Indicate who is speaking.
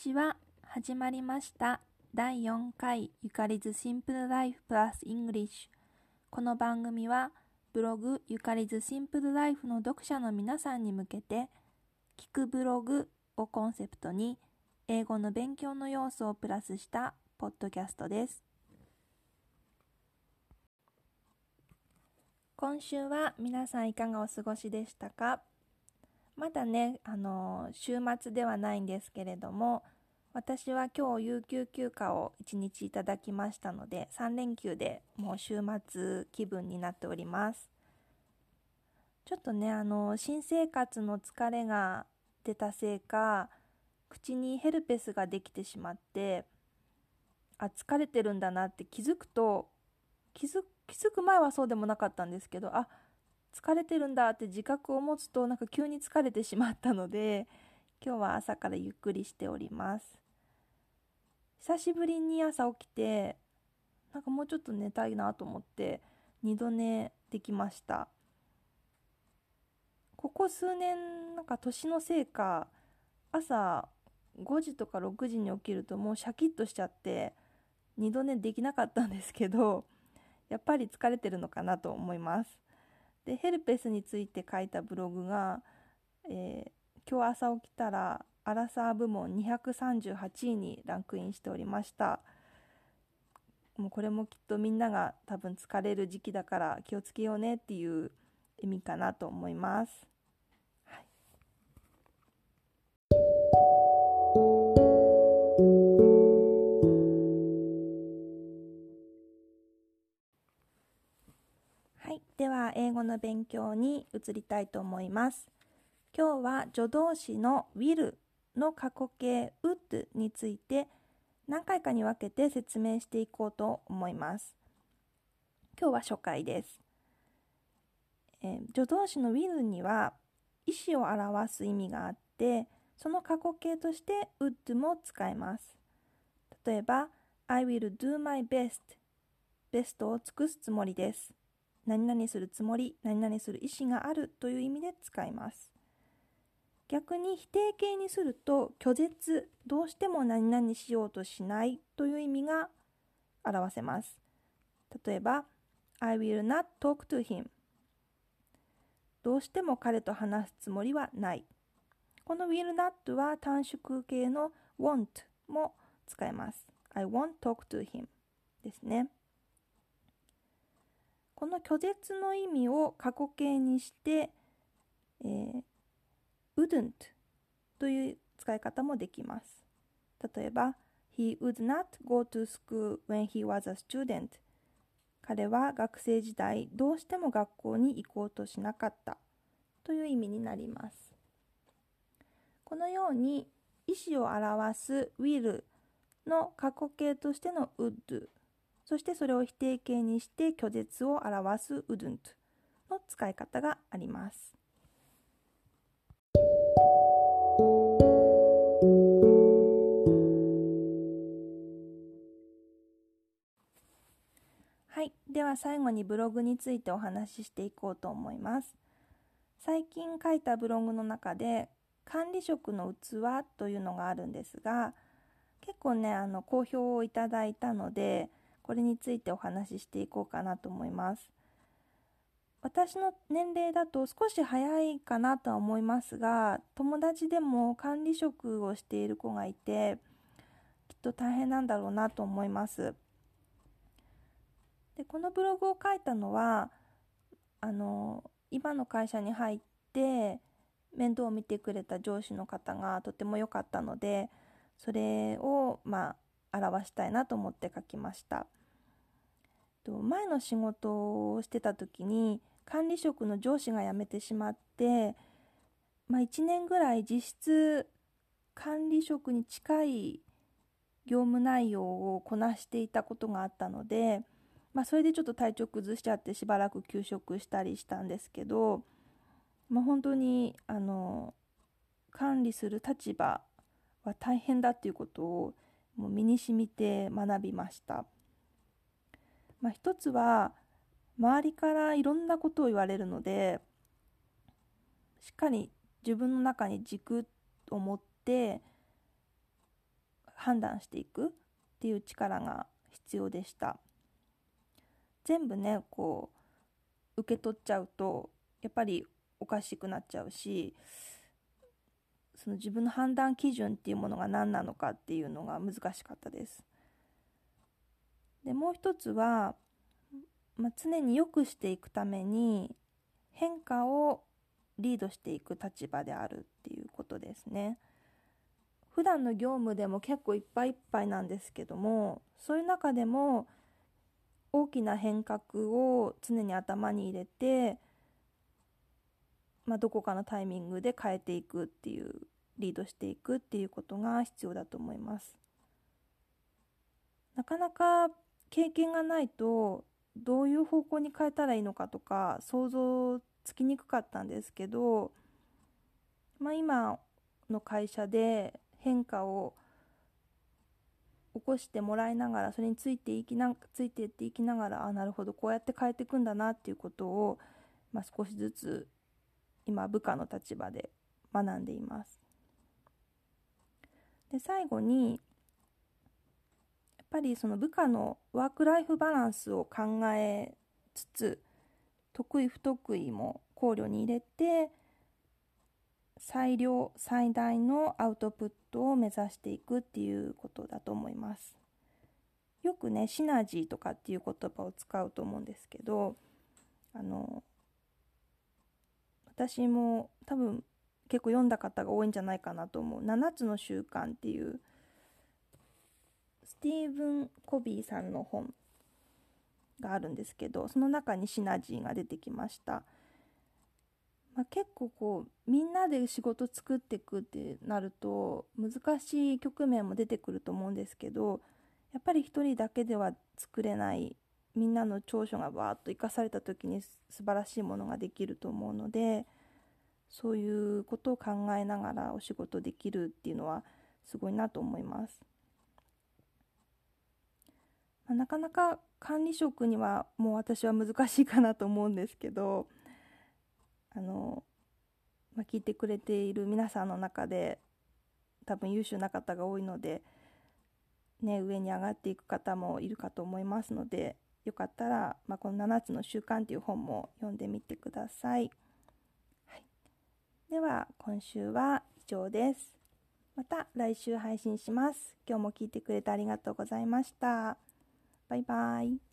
Speaker 1: ちは始まりました第4回ゆかりず Simple Life Plus English この番組はブログゆかりず Simple Life の読者の皆さんに向けて聞くブログをコンセプトに英語の勉強の要素をプラスしたポッドキャストです今週は皆さんいかがお過ごしでしたかまだね、あの週末ではないんですけれども私は今日有給休暇を1日いただきましたので3連休でもう週末気分になっております。ちょっとねあの新生活の疲れが出たせいか口にヘルペスができてしまってあ疲れてるんだなって気づくと気づ気づく前はそうでもなかったんですけどあ疲れてるんだって自覚を持つとなんか急に疲れてしまったので今日は朝からゆっくりしております。久しぶりに朝起きてなんかもうちょっと寝たいなと思って二度寝できました。ここ数年なんか年のせいか朝5時とか6時に起きるともうシャキッとしちゃって二度寝できなかったんですけどやっぱり疲れてるのかなと思います。でヘルペスについて書いたブログが、えー、今日朝起きたらアラサー部門238位にランクインしておりました。もうこれもきっとみんなが多分疲れる時期だから気をつけようねっていう意味かなと思います、はい、では英語の勉強に移りたいと思います今日は助動詞の will の過去形 would について何回かに分けて説明していこうと思います。今日は初回です。えー、助動詞の will には意思を表す意味があってその過去形として would も使えます。例えば I will do my best ベストを尽くすつもりです。何々するつもり、何々する意思があるという意味で使います。逆に否定形にすると拒絶どうしても何々しようとしないという意味が表せます。例えば I will not talk to him どうしても彼と話すつもりはない。この will not は短縮形の want も使えます。I won't talk to him ですね。この拒絶の意味を過去形にして、えー、wouldn't という使い方もできます。例えば、He would not go to school when he was a student. 彼は学生時代どうしても学校に行こうとしなかったという意味になります。このように意思を表す will の過去形としての would そしてそれを否定形にして拒絶を表す wouldn't の使い方があります。はいでは最後にブログについてお話ししていこうと思います。最近書いたブログの中で管理職の器というのがあるんですが結構ねあの好評をいただいたのでこれについてお話ししていこうかなと思います。私の年齢だと少し早いかなとは思いますが友達でも管理職をしている子がいてきっと大変なんだろうなと思います。でこのブログを書いたのはあの今の会社に入って面倒を見てくれた上司の方がとても良かったのでそれをまあ表したいなと思って書きました前の仕事をしてた時に管理職の上司が辞めてしまって、まあ、1年ぐらい実質管理職に近い業務内容をこなしていたことがあったのでまあ、それでちょっと体調崩しちゃってしばらく休職したりしたんですけど、まあ、本当にあの管理する立場は大変だっていうことをもう身にしみて学びました。まあ、一つは周りからいろんなことを言われるのでしっかり自分の中に軸を持って判断していくっていう力が必要でした全部ねこう受け取っちゃうとやっぱりおかしくなっちゃうしその自分の判断基準っていうものが何なのかっていうのが難しかったです。でもう一つは、まあ、常に良くしていくために変化をリードしていく立場であるっていうことですね。普段の業務でも結構いっぱいいっぱいなんですけどもそういう中でも大きな変革を常に頭に入れてまあ、どこかのタイミングで変えていくっていうリードしていくっていうことが必要だと思いますなかなか経験がないとどういう方向に変えたらいいのかとか想像つきにくかったんですけど、まあ、今の会社で変化を起こしてもらいながらそれについていきなついていっていきながらあなるほどこうやって変えていくんだなっていうことを、まあ、少しずつ今部下の立場で学んでいます。で最後にぱりその部下のワークライフバランスを考えつつ得意不得意も考慮に入れて最良最大のアウトプットを目指していくっていうことだと思います。よくねシナジーとかっていう言葉を使うと思うんですけどあの私も多分結構読んだ方が多いんじゃないかなと思う「7つの習慣」っていうスティーブン・コビーさんの本があるんですけどその中にシナジーが出てきました、まあ、結構こうみんなで仕事作っていくってなると難しい局面も出てくると思うんですけどやっぱり一人だけでは作れないみんなの長所がバーッと生かされた時に素晴らしいものができると思うのでそういうことを考えながらお仕事できるっていうのはすごいなと思います。まあ、なかなか管理職にはもう私は難しいかなと思うんですけどあの、まあ、聞いてくれている皆さんの中で多分優秀な方が多いので、ね、上に上がっていく方もいるかと思いますのでよかったら、まあ、この7つの習慣という本も読んでみてください。はい、では今週は以上です。また来週配信します。今日も聞いてくれてありがとうございました。バイバイ。